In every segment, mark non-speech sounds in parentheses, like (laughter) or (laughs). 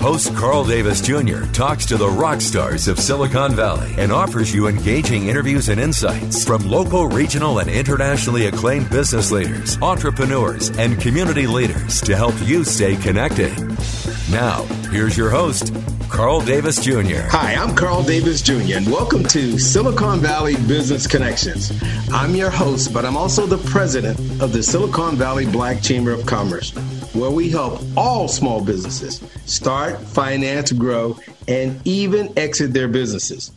Host Carl Davis Jr. talks to the rock stars of Silicon Valley and offers you engaging interviews and insights from local, regional, and internationally acclaimed business leaders, entrepreneurs, and community leaders to help you stay connected. Now, here's your host, Carl Davis Jr. Hi, I'm Carl Davis Jr., and welcome to Silicon Valley Business Connections. I'm your host, but I'm also the president of the Silicon Valley Black Chamber of Commerce, where we help all small businesses start, finance, grow, and even exit their businesses.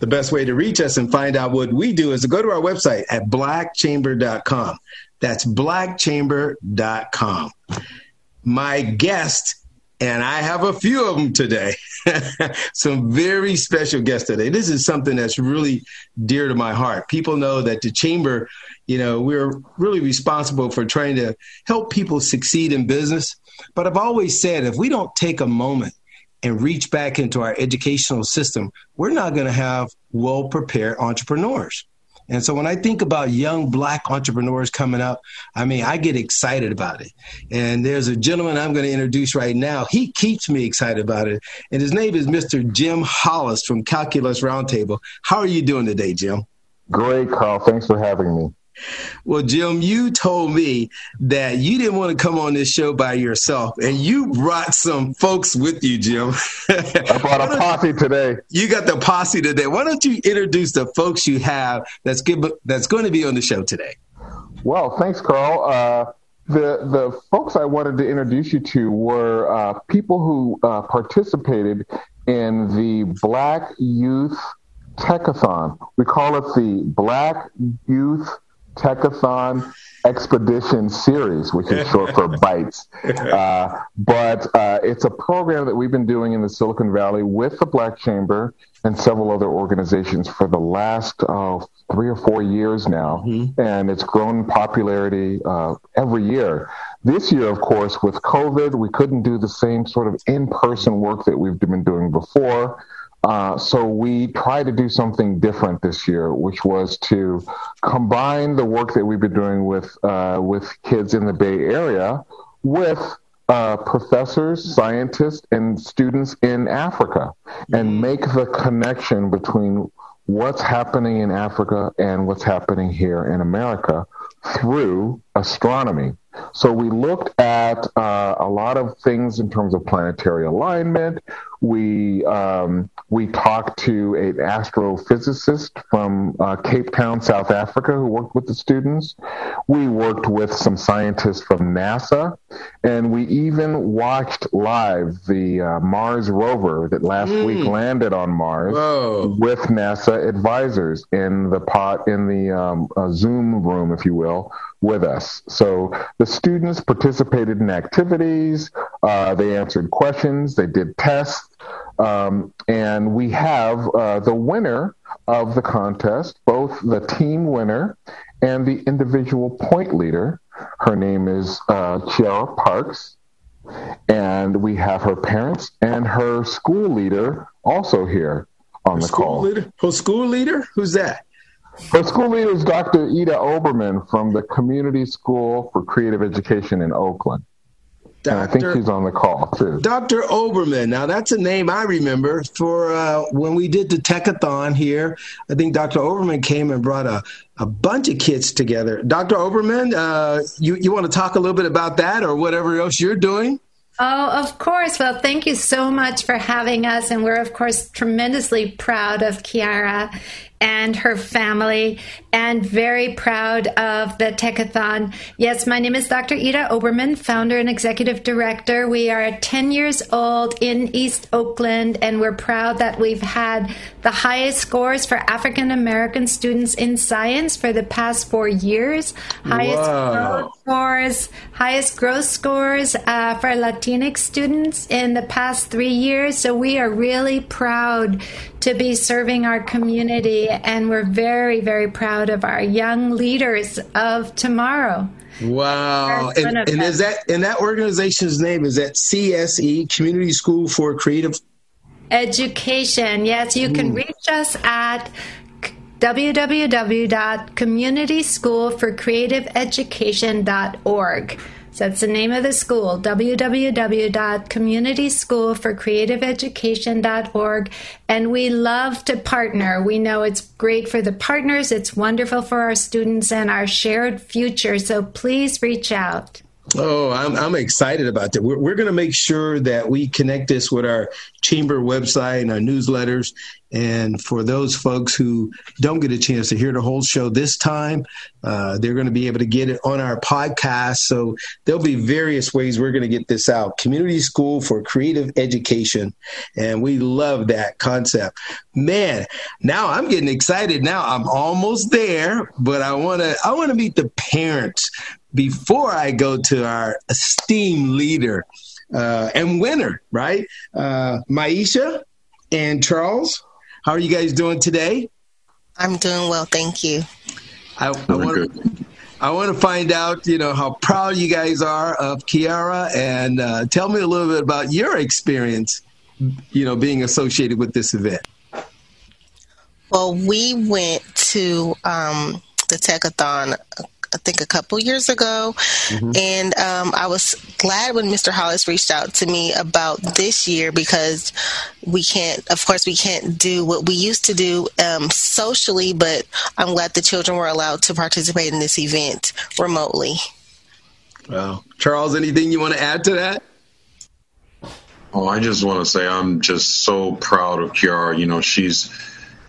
The best way to reach us and find out what we do is to go to our website at blackchamber.com. That's blackchamber.com. My guest, and I have a few of them today, (laughs) some very special guests today. This is something that's really dear to my heart. People know that the chamber, you know, we're really responsible for trying to help people succeed in business. But I've always said if we don't take a moment and reach back into our educational system, we're not going to have well prepared entrepreneurs. And so when I think about young black entrepreneurs coming up, I mean, I get excited about it. And there's a gentleman I'm going to introduce right now. He keeps me excited about it. And his name is Mr. Jim Hollis from Calculus Roundtable. How are you doing today, Jim? Great, Carl. Thanks for having me. Well, Jim, you told me that you didn't want to come on this show by yourself, and you brought some folks with you, Jim. I brought a posse today. You got the posse today. Why don't you introduce the folks you have that's give, that's going to be on the show today? Well, thanks, Carl. Uh, the the folks I wanted to introduce you to were uh, people who uh, participated in the Black Youth Techathon. We call it the Black Youth Techathon Expedition Series, which is short for (laughs) BYTES. Uh, but uh, it's a program that we've been doing in the Silicon Valley with the Black Chamber and several other organizations for the last uh, three or four years now. Mm-hmm. And it's grown in popularity uh, every year. This year, of course, with COVID, we couldn't do the same sort of in person work that we've been doing before. Uh, so we tried to do something different this year, which was to combine the work that we've been doing with uh, with kids in the Bay Area with uh, professors, scientists, and students in Africa, and mm-hmm. make the connection between what's happening in Africa and what's happening here in America through astronomy. So we looked at uh, a lot of things in terms of planetary alignment. We um, we talked to an astrophysicist from uh, Cape Town, South Africa, who worked with the students. We worked with some scientists from NASA, and we even watched live the uh, Mars rover that last mm. week landed on Mars Whoa. with NASA advisors in the pot in the um, uh, Zoom room, if you will, with us. So the students participated in activities, uh, they answered questions, they did tests, um, and we have uh, the winner of the contest, both the team winner and the individual point leader. Her name is uh, Kiara Parks. And we have her parents and her school leader also here on her the call. Leader? Her school leader? Who's that? Her school leader is Dr. Ida Oberman from the Community School for Creative Education in Oakland. Dr. I think she's on the call too. Dr. Oberman. Now that's a name I remember for uh, when we did the Techathon here. I think Dr. Oberman came and brought a, a bunch of kids together. Dr. Oberman, uh, you, you want to talk a little bit about that or whatever else you're doing? Oh, of course. Well, thank you so much for having us. And we're, of course, tremendously proud of Kiara and her family, and very proud of the Techathon. Yes, my name is Dr. Ida Oberman, founder and executive director. We are 10 years old in East Oakland, and we're proud that we've had the highest scores for African American students in science for the past four years, highest growth scores, highest growth scores uh, for Latinx students in the past three years. So we are really proud to be serving our community, and we're very, very proud of our young leaders of tomorrow. Wow. And, and is that and that organization's name is that CSE Community School for Creative Education. Yes, you can hmm. reach us at www.communityschoolforcreativeeducation.org. So that's the name of the school, www.communityschoolforcreativeeducation.org. And we love to partner. We know it's great for the partners, it's wonderful for our students and our shared future. So please reach out. Oh, I'm, I'm excited about that. We're, we're going to make sure that we connect this with our chamber website and our newsletters. And for those folks who don't get a chance to hear the whole show this time, uh, they're going to be able to get it on our podcast. So there'll be various ways we're going to get this out. Community School for Creative Education. And we love that concept. Man, now I'm getting excited. Now I'm almost there, but I want to, I want to meet the parents before I go to our esteemed leader uh, and winner, right? Uh, Maisha and Charles, how are you guys doing today? I'm doing well, thank you. I, I want to. I want to find out, you know, how proud you guys are of Kiara, and uh, tell me a little bit about your experience, you know, being associated with this event. Well, we went to um, the Techathon I think a couple years ago, mm-hmm. and um, I was glad when Mr. Hollis reached out to me about this year because we can't, of course, we can't do what we used to do um, socially, but I'm glad the children were allowed to participate in this event remotely. Well, Charles, anything you want to add to that? Oh, I just want to say I'm just so proud of Kiara. You know, she's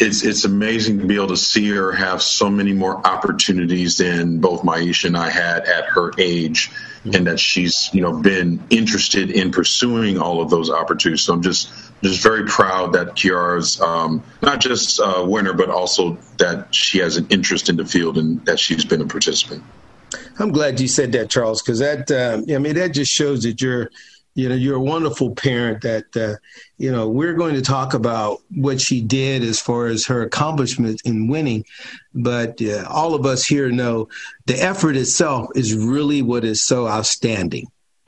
it's it's amazing to be able to see her have so many more opportunities than both Maisha and I had at her age, mm-hmm. and that she's you know been interested in pursuing all of those opportunities. So I'm just just very proud that Kiara's um, not just a winner, but also that she has an interest in the field and that she's been a participant. I'm glad you said that, Charles, because that uh, I mean that just shows that you're you know you're a wonderful parent that uh, you know we're going to talk about what she did as far as her accomplishment in winning but uh, all of us here know the effort itself is really what is so outstanding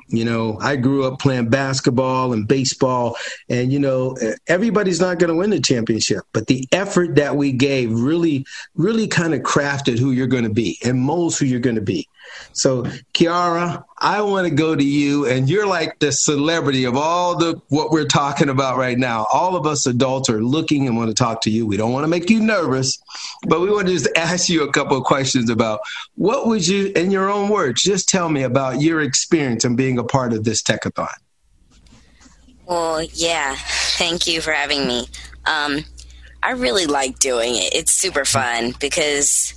you know, I grew up playing basketball and baseball, and you know, everybody's not going to win the championship, but the effort that we gave really, really kind of crafted who you're going to be and molds who you're going to be. So, Kiara, I want to go to you, and you're like the celebrity of all the what we're talking about right now. All of us adults are looking and want to talk to you. We don't want to make you nervous, but we want to just (laughs) ask you a couple of questions about what would you, in your own words, just tell me about your experience in being a part of this techathon. Well, yeah, thank you for having me. Um, I really like doing it. It's super fun because,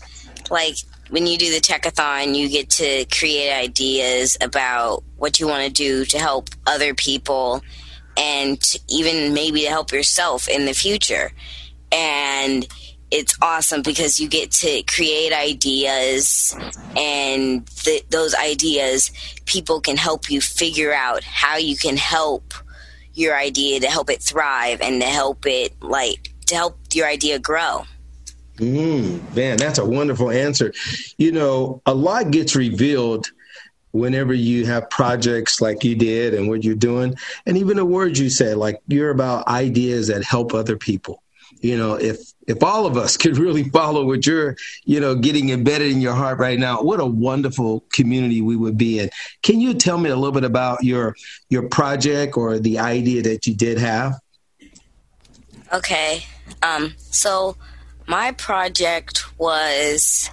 like, when you do the techathon, you get to create ideas about what you want to do to help other people and even maybe to help yourself in the future. And it's awesome because you get to create ideas, and th- those ideas, people can help you figure out how you can help your idea to help it thrive and to help it, like, to help your idea grow. Mm, man, that's a wonderful answer. You know, a lot gets revealed whenever you have projects like you did and what you're doing, and even the words you say, like you're about ideas that help other people. You know, if if all of us (laughs) could really follow what you're, you know, getting embedded in your heart right now, what a wonderful community we would be in. Can you tell me a little bit about your your project or the idea that you did have? Okay. Um, so my project was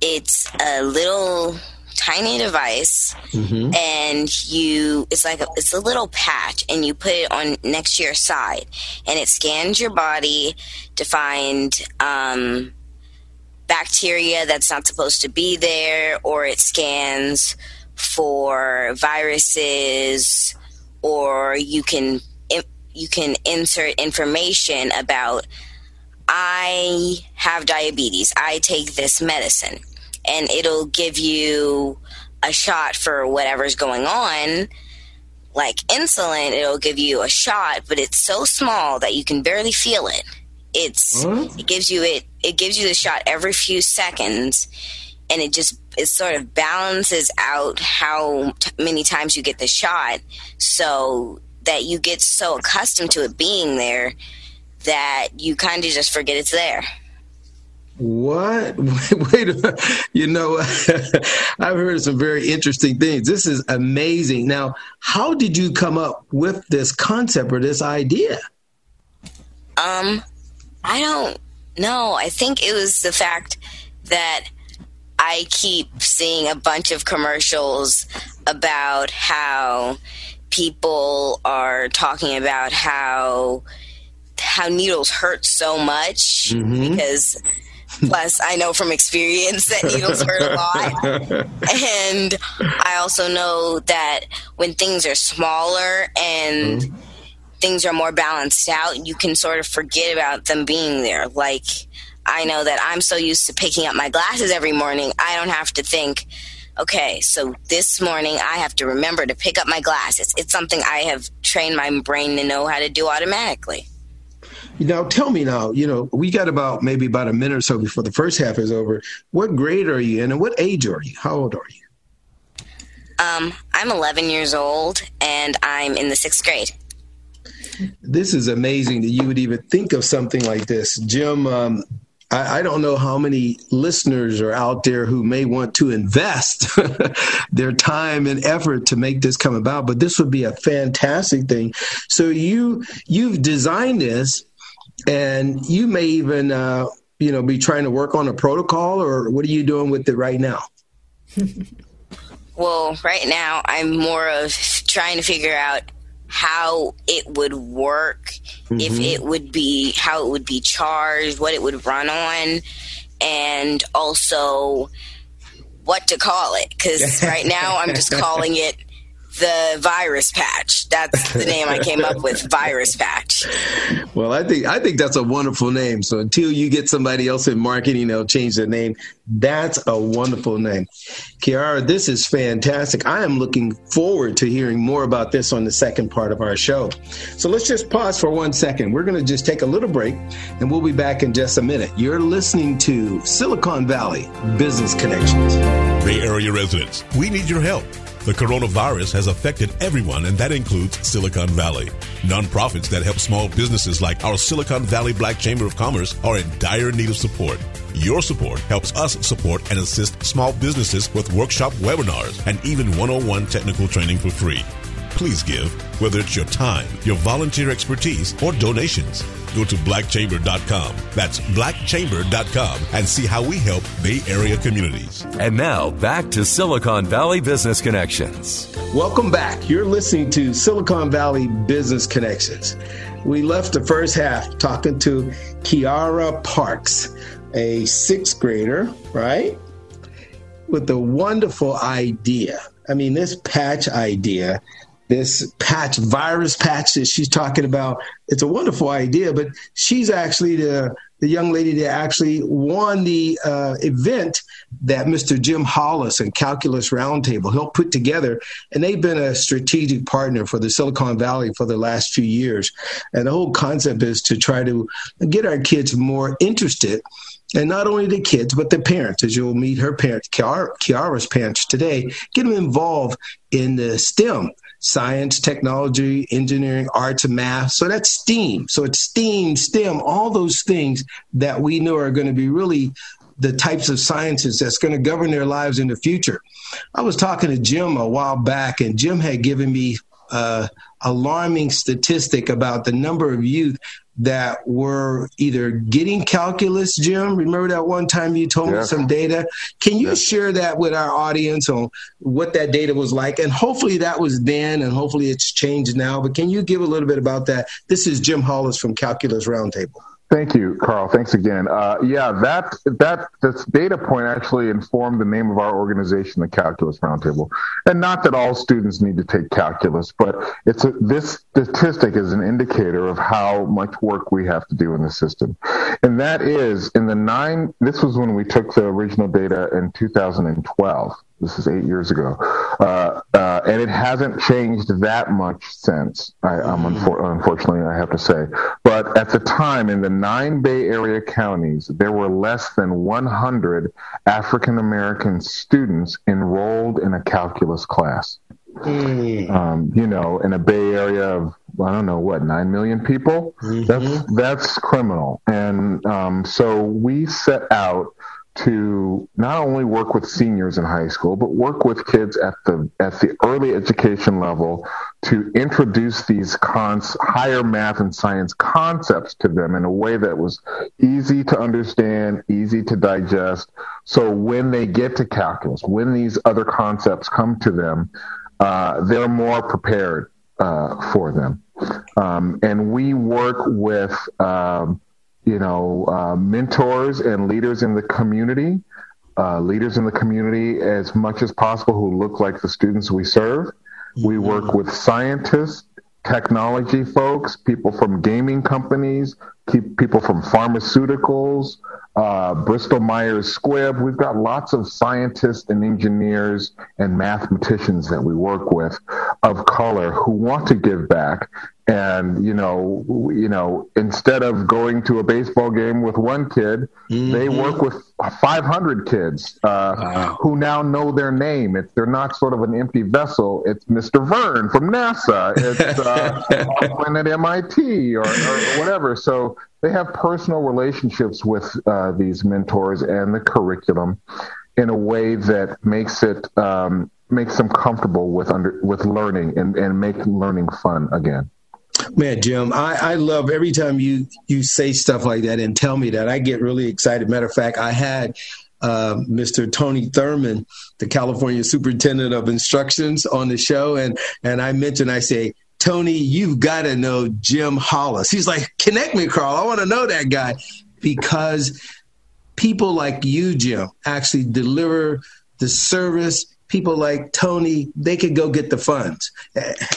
it's a little tiny device, mm-hmm. and you it's like a, it's a little patch, and you put it on next to your side, and it scans your body to find um, bacteria that's not supposed to be there, or it scans for viruses, or you can you can insert information about I have diabetes. I take this medicine. And it'll give you a shot for whatever's going on. Like insulin, it'll give you a shot, but it's so small that you can barely feel it. It's it gives you it it gives you the shot every few seconds and it just it sort of balances out how t- many times you get the shot so that you get so accustomed to it being there that you kind of just forget it's there. What? (laughs) Wait, you know, (laughs) I've heard some very interesting things. This is amazing. Now, how did you come up with this concept or this idea? Um, I don't know. I think it was the fact that I keep seeing a bunch of commercials about how people are talking about how how needles hurt so much mm-hmm. because plus I know from experience that needles hurt a lot. and I also know that when things are smaller and mm-hmm. things are more balanced out, you can sort of forget about them being there. Like I know that I'm so used to picking up my glasses every morning, I don't have to think okay, so this morning I have to remember to pick up my glasses. It's something I have trained my brain to know how to do automatically. Now, tell me now, you know, we got about maybe about a minute or so before the first half is over. What grade are you in and what age are you? How old are you? Um, I'm 11 years old and I'm in the sixth grade. This is amazing that you would even think of something like this. Jim, um, I, I, don't know how many listeners are out there who may want to invest (laughs) their time and effort to make this come about, but this would be a fantastic thing. So you you've designed this, and you may even uh, you know be trying to work on a protocol, or what are you doing with it right now? (laughs) well, right now I'm more of trying to figure out how it would work, mm-hmm. if it would be how it would be charged, what it would run on, and also what to call it. Because (laughs) right now I'm just calling it the virus patch. That's the name I came up with, virus patch. Well, I think I think that's a wonderful name. So until you get somebody else in marketing, they'll change the name. That's a wonderful name. Kiara, this is fantastic. I am looking forward to hearing more about this on the second part of our show. So let's just pause for one second. We're going to just take a little break and we'll be back in just a minute. You're listening to Silicon Valley Business Connections. Bay Area residents, we need your help. The coronavirus has affected everyone, and that includes Silicon Valley. Nonprofits that help small businesses like our Silicon Valley Black Chamber of Commerce are in dire need of support. Your support helps us support and assist small businesses with workshop webinars and even 101 technical training for free. Please give, whether it's your time, your volunteer expertise, or donations. Go to blackchamber.com. That's blackchamber.com and see how we help Bay Area communities. And now back to Silicon Valley Business Connections. Welcome back. You're listening to Silicon Valley Business Connections. We left the first half talking to Kiara Parks, a sixth grader, right? With a wonderful idea. I mean, this patch idea this patch, virus patch that she's talking about. It's a wonderful idea, but she's actually the the young lady that actually won the uh, event that Mr. Jim Hollis and Calculus Roundtable helped put together. And they've been a strategic partner for the Silicon Valley for the last few years. And the whole concept is to try to get our kids more interested and not only the kids, but the parents, as you'll meet her parents, Kiara's parents today, get them involved in the STEM science, technology, engineering, arts, and math. So that's STEAM. So it's STEAM, STEM, all those things that we know are going to be really the types of sciences that's going to govern their lives in the future. I was talking to Jim a while back, and Jim had given me uh, alarming statistic about the number of youth that were either getting calculus, Jim? Remember that one time you told yes. me some data? Can you yes. share that with our audience on what that data was like? And hopefully that was then, and hopefully it's changed now. But can you give a little bit about that? This is Jim Hollis from Calculus Roundtable. Thank you, Carl. Thanks again. Uh, yeah, that that this data point actually informed the name of our organization, the Calculus Roundtable. And not that all students need to take calculus, but it's a, this statistic is an indicator of how much work we have to do in the system. And that is in the nine. This was when we took the original data in 2012. This is eight years ago, uh, uh, and it hasn't changed that much since. I, am unfor- unfortunately, I have to say. But at the time, in the nine Bay Area counties, there were less than 100 African American students enrolled in a calculus class. Mm. Um, you know, in a Bay Area of I don't know what nine million people. Mm-hmm. That's that's criminal, and um, so we set out to not only work with seniors in high school, but work with kids at the at the early education level to introduce these cons, higher math and science concepts to them in a way that was easy to understand, easy to digest. So when they get to calculus, when these other concepts come to them, uh, they're more prepared uh, for them. Um, and we work with um, you know, uh, mentors and leaders in the community, uh, leaders in the community as much as possible who look like the students we serve. We mm-hmm. work with scientists, technology folks, people from gaming companies, people from pharmaceuticals, uh, Bristol Myers Squibb. We've got lots of scientists and engineers and mathematicians that we work with of color who want to give back and you know you know instead of going to a baseball game with one kid mm-hmm. they work with 500 kids uh, wow. who now know their name. It's they're not sort of an empty vessel. It's mr vern from nasa. It's uh, (laughs) at mit or, or, whatever. So they have personal relationships with uh, these mentors and the curriculum in a way that makes it um, makes them comfortable with under with learning and, and make learning fun again Man, Jim, I, I love every time you you say stuff like that and tell me that. I get really excited. Matter of fact, I had uh, Mr. Tony Thurmond, the California Superintendent of Instructions, on the show, and and I mentioned I say. Tony, you've got to know Jim Hollis. He's like, connect me, Carl. I want to know that guy because people like you, Jim, actually deliver the service people like Tony, they could go get the funds.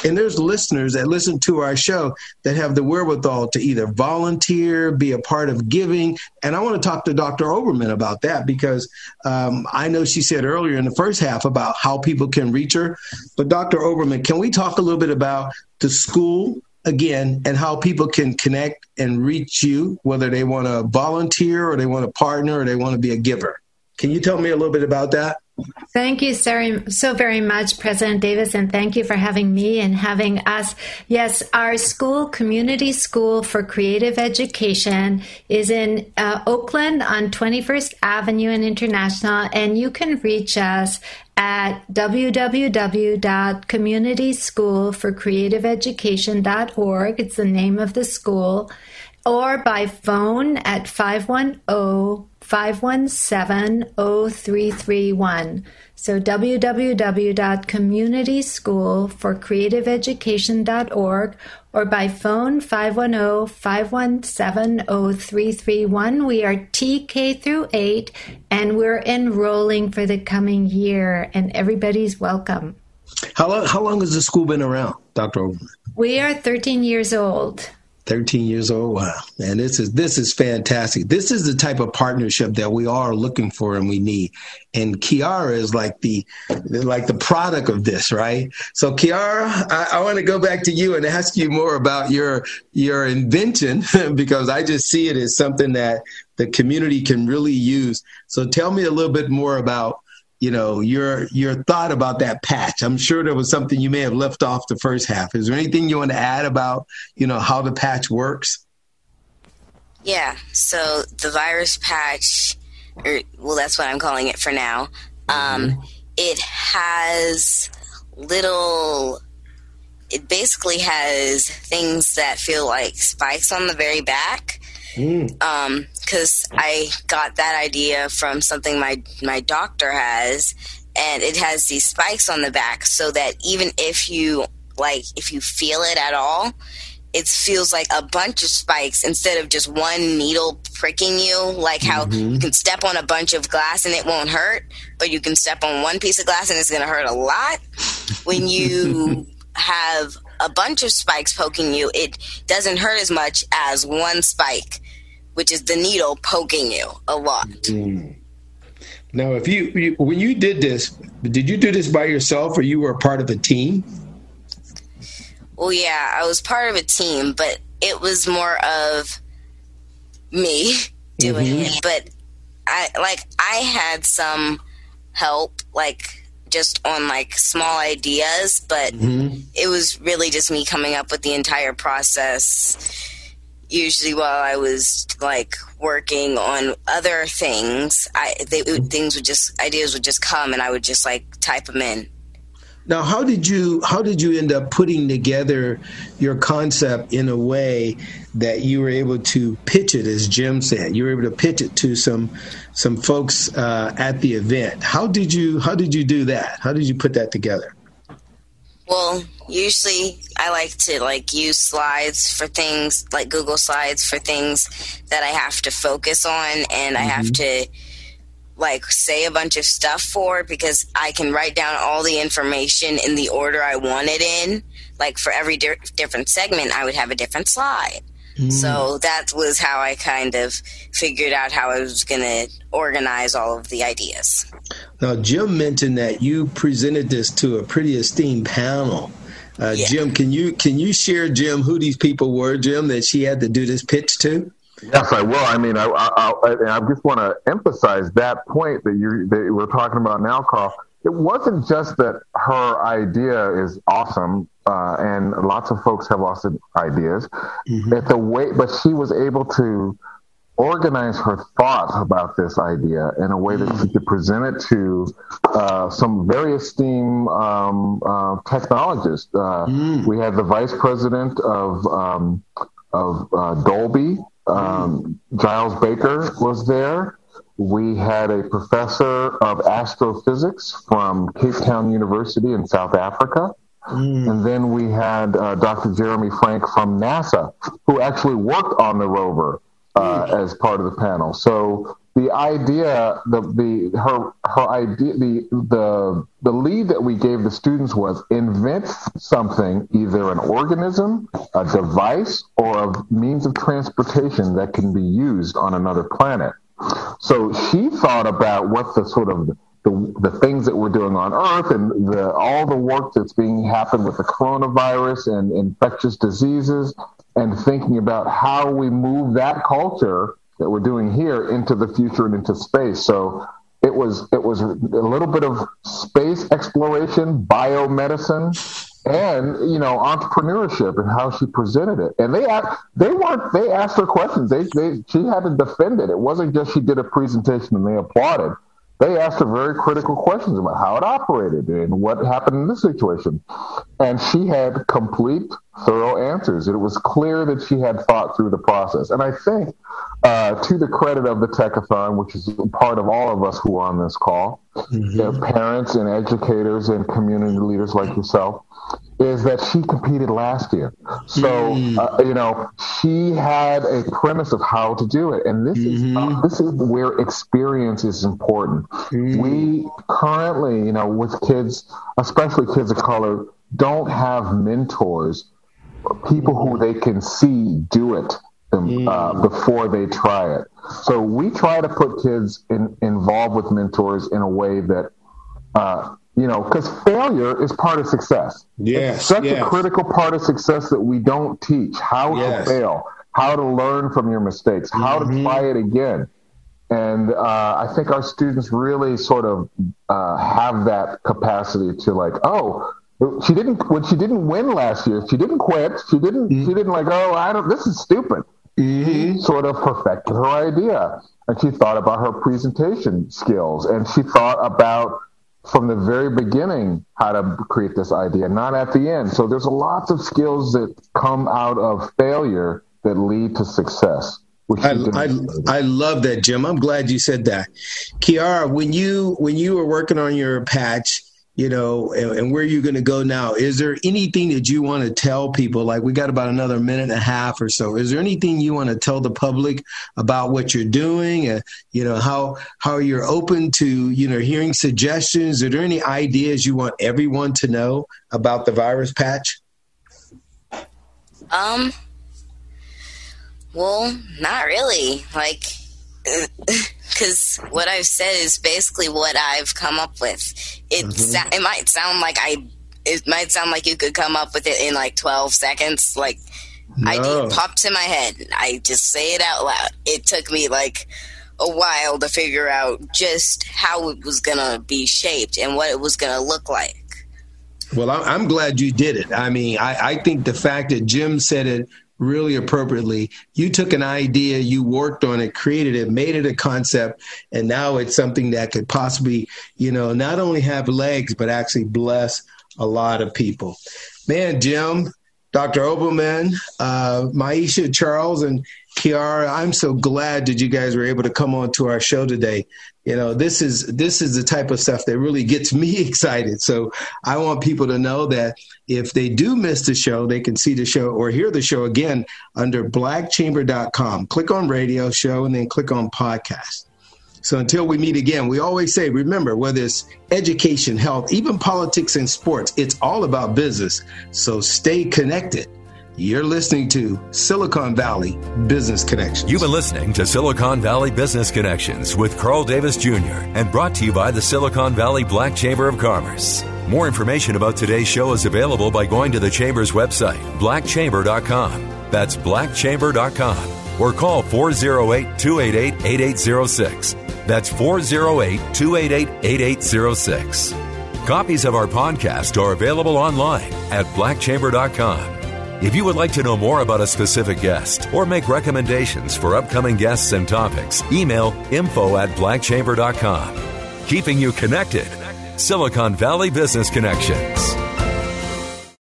And there's listeners that listen to our show that have the wherewithal to either volunteer, be a part of giving. And I want to talk to Dr. Oberman about that because um, I know she said earlier in the first half about how people can reach her. But Dr. Oberman, can we talk a little bit about the school? Again, and how people can connect and reach you, whether they want to volunteer or they want to partner or they want to be a giver. Can you tell me a little bit about that? Thank you so, so very much, President Davis, and thank you for having me and having us. Yes, our school, Community School for Creative Education, is in uh, Oakland on 21st Avenue and International, and you can reach us at www.communityschoolforcreativeeducation.org. It's the name of the school, or by phone at 510 517 0331. So www.communityschoolforcreativeeducation.org or by phone 510-517-0331. We are TK through 8 and we're enrolling for the coming year and everybody's welcome. How long, how long has the school been around, Dr. Oberman? We are 13 years old. 13 years old. Wow. And this is this is fantastic. This is the type of partnership that we are looking for and we need. And Kiara is like the like the product of this, right? So Kiara, I, I want to go back to you and ask you more about your your invention (laughs) because I just see it as something that the community can really use. So tell me a little bit more about you know your your thought about that patch i'm sure there was something you may have left off the first half is there anything you want to add about you know how the patch works yeah so the virus patch or well that's what i'm calling it for now um, mm-hmm. it has little it basically has things that feel like spikes on the very back. Mm. Um, because I got that idea from something my my doctor has, and it has these spikes on the back, so that even if you like, if you feel it at all, it feels like a bunch of spikes instead of just one needle pricking you. Like how Mm-hmm. you can step on a bunch of glass and it won't hurt, but you can step on one piece of glass and it's going to hurt a lot. When you (laughs) have a bunch of spikes poking you, it doesn't hurt as much as one spike, which is the needle poking you a lot. Mm. Now, if you, you when you did this, did you do this by yourself, or you were part of a team? Well, yeah, I was part of a team, but it was more of me (laughs) doing mm-hmm. it. But I like I had some help, like just on like small ideas, but mm-hmm. it was really just me coming up with the entire process. Usually, while I was like working on other things, I they, things would just ideas would just come, and I would just like type them in. Now, how did you how did you end up putting together your concept in a way that you were able to pitch it, as Jim said, you were able to pitch it to some some folks uh, at the event. How did you how did you do that? How did you put that together? Well, usually I like to like use slides for things like Google Slides for things that I have to focus on and I have mm-hmm. to like say a bunch of stuff for because I can write down all the information in the order I want it in. Like for every di- different segment, I would have a different slide. Mm. So that was how I kind of figured out how I was going to organize all of the ideas. Now, Jim mentioned that you presented this to a pretty esteemed panel. Uh, Yeah. Jim, can you can you share, Jim, who these people were, Jim, that she had to do this pitch to? Yes, I will. I mean, I, I, I, I just want to emphasize that point that you that we're talking about now, Carl. It wasn't just that her idea is awesome, uh, and lots of folks have awesome ideas. It's the way, but she was able to organize her thoughts about this idea in a way that she could present it to uh, some very esteemed um, uh, technologists. Uh, We had the vice president of um, of uh, Dolby, um, Giles Baker, was there. We had a professor of astrophysics from Cape Town University in South Africa. And then we had uh, Dr. Jeremy Frank from NASA, who actually worked on the rover uh, as part of the panel. So the idea, the the her her idea, the the the lead that we gave the students was invent something, either an organism, a device, or a means of transportation that can be used on another planet. So she thought about what the sort of the, the things that we're doing on Earth and the, all the work that's being happened with the coronavirus and infectious diseases, and thinking about how we move that culture that we're doing here into the future and into space. So it was it was a little bit of space exploration, biomedicine, and you know entrepreneurship and how she presented it. And they a- they weren't they asked her questions. They they she had to defend it. It wasn't just she did a presentation and they applauded. They asked her very critical questions about how it operated and what happened in this situation. And she had complete, thorough answers. It was clear that she had thought through the process. And I think, uh, to the credit of the Techathon, which is part of all of us who are on this call, the parents and educators and community leaders like yourself, is that she competed last year. So, uh, you know, she had a premise of how to do it. And this is uh, this is where experience is important. We currently, you know, with kids, especially kids of color, don't have mentors, people who they can see do it um, uh, before they try it. So we try to put kids in, involved with mentors in a way that, uh, you know, because failure is part of success. Yes, It's such yes. a critical part of success that we don't teach how Yes. to fail, how to learn from your mistakes, how to try it again. And uh, I think our students really sort of uh, have that capacity to like, oh, she didn't when she didn't win last year. She didn't quit. She didn't. She mm-hmm. didn't like, oh, I don't. This is stupid. She mm-hmm. sort of perfected her idea, and she thought about her presentation skills, and she thought about from the very beginning how to create this idea, not at the end. So there's lots of skills that come out of failure that lead to success. I, I, I love that, Jim. I'm glad you said that. Kiara, when you when you were working on your patch, you know, and, and where you're going to go now. Is there anything that you want to tell people? Like we got about another minute and a half or so. Is there anything you want to tell the public about what you're doing? And you know how how you're open to you know hearing suggestions. Are there any ideas you want everyone to know about the virus patch? Um. Well, not really. Like. (laughs) because what I've said is basically what I've come up with. It mm-hmm. it might sound like I it might sound like you could come up with it in like 12 seconds like no. idea popped in my head i just say it out loud it took me like a while to figure out just how it was gonna be shaped and what it was gonna look like well i'm glad you did it i mean i, I think the fact that jim said it really appropriately. You took an idea, you worked on it, created it, made it a concept, and now it's something that could possibly, you know, not only have legs, but actually bless a lot of people. Man, Jim, Dr. Oberman, uh, Maisha, Charles, and Kiara, I'm so glad that you guys were able to come on to our show today. You know, this is this is the type of stuff that really gets me (laughs) excited. So I want people to know that if they do miss the show, they can see the show or hear the show again under blackchamber.com. Click on radio show and then click on podcast. So until we meet again, we always say, remember, whether it's education, health, even politics and sports, it's all about business. So stay connected. You're listening to Silicon Valley Business Connections. You've been listening to Silicon Valley Business Connections with Carl Davis Jr. and brought to you by the Silicon Valley Black Chamber of Commerce. More information about today's show is available by going to the Chamber's website, blackchamber.com. That's blackchamber.com. Or call 408 288 8806. That's 408 288 8806. Copies of our podcast are available online at blackchamber.com. If you would like to know more about a specific guest or make recommendations for upcoming guests and topics, email info at blackchamber.com. Keeping you connected. Silicon Valley Business Connections.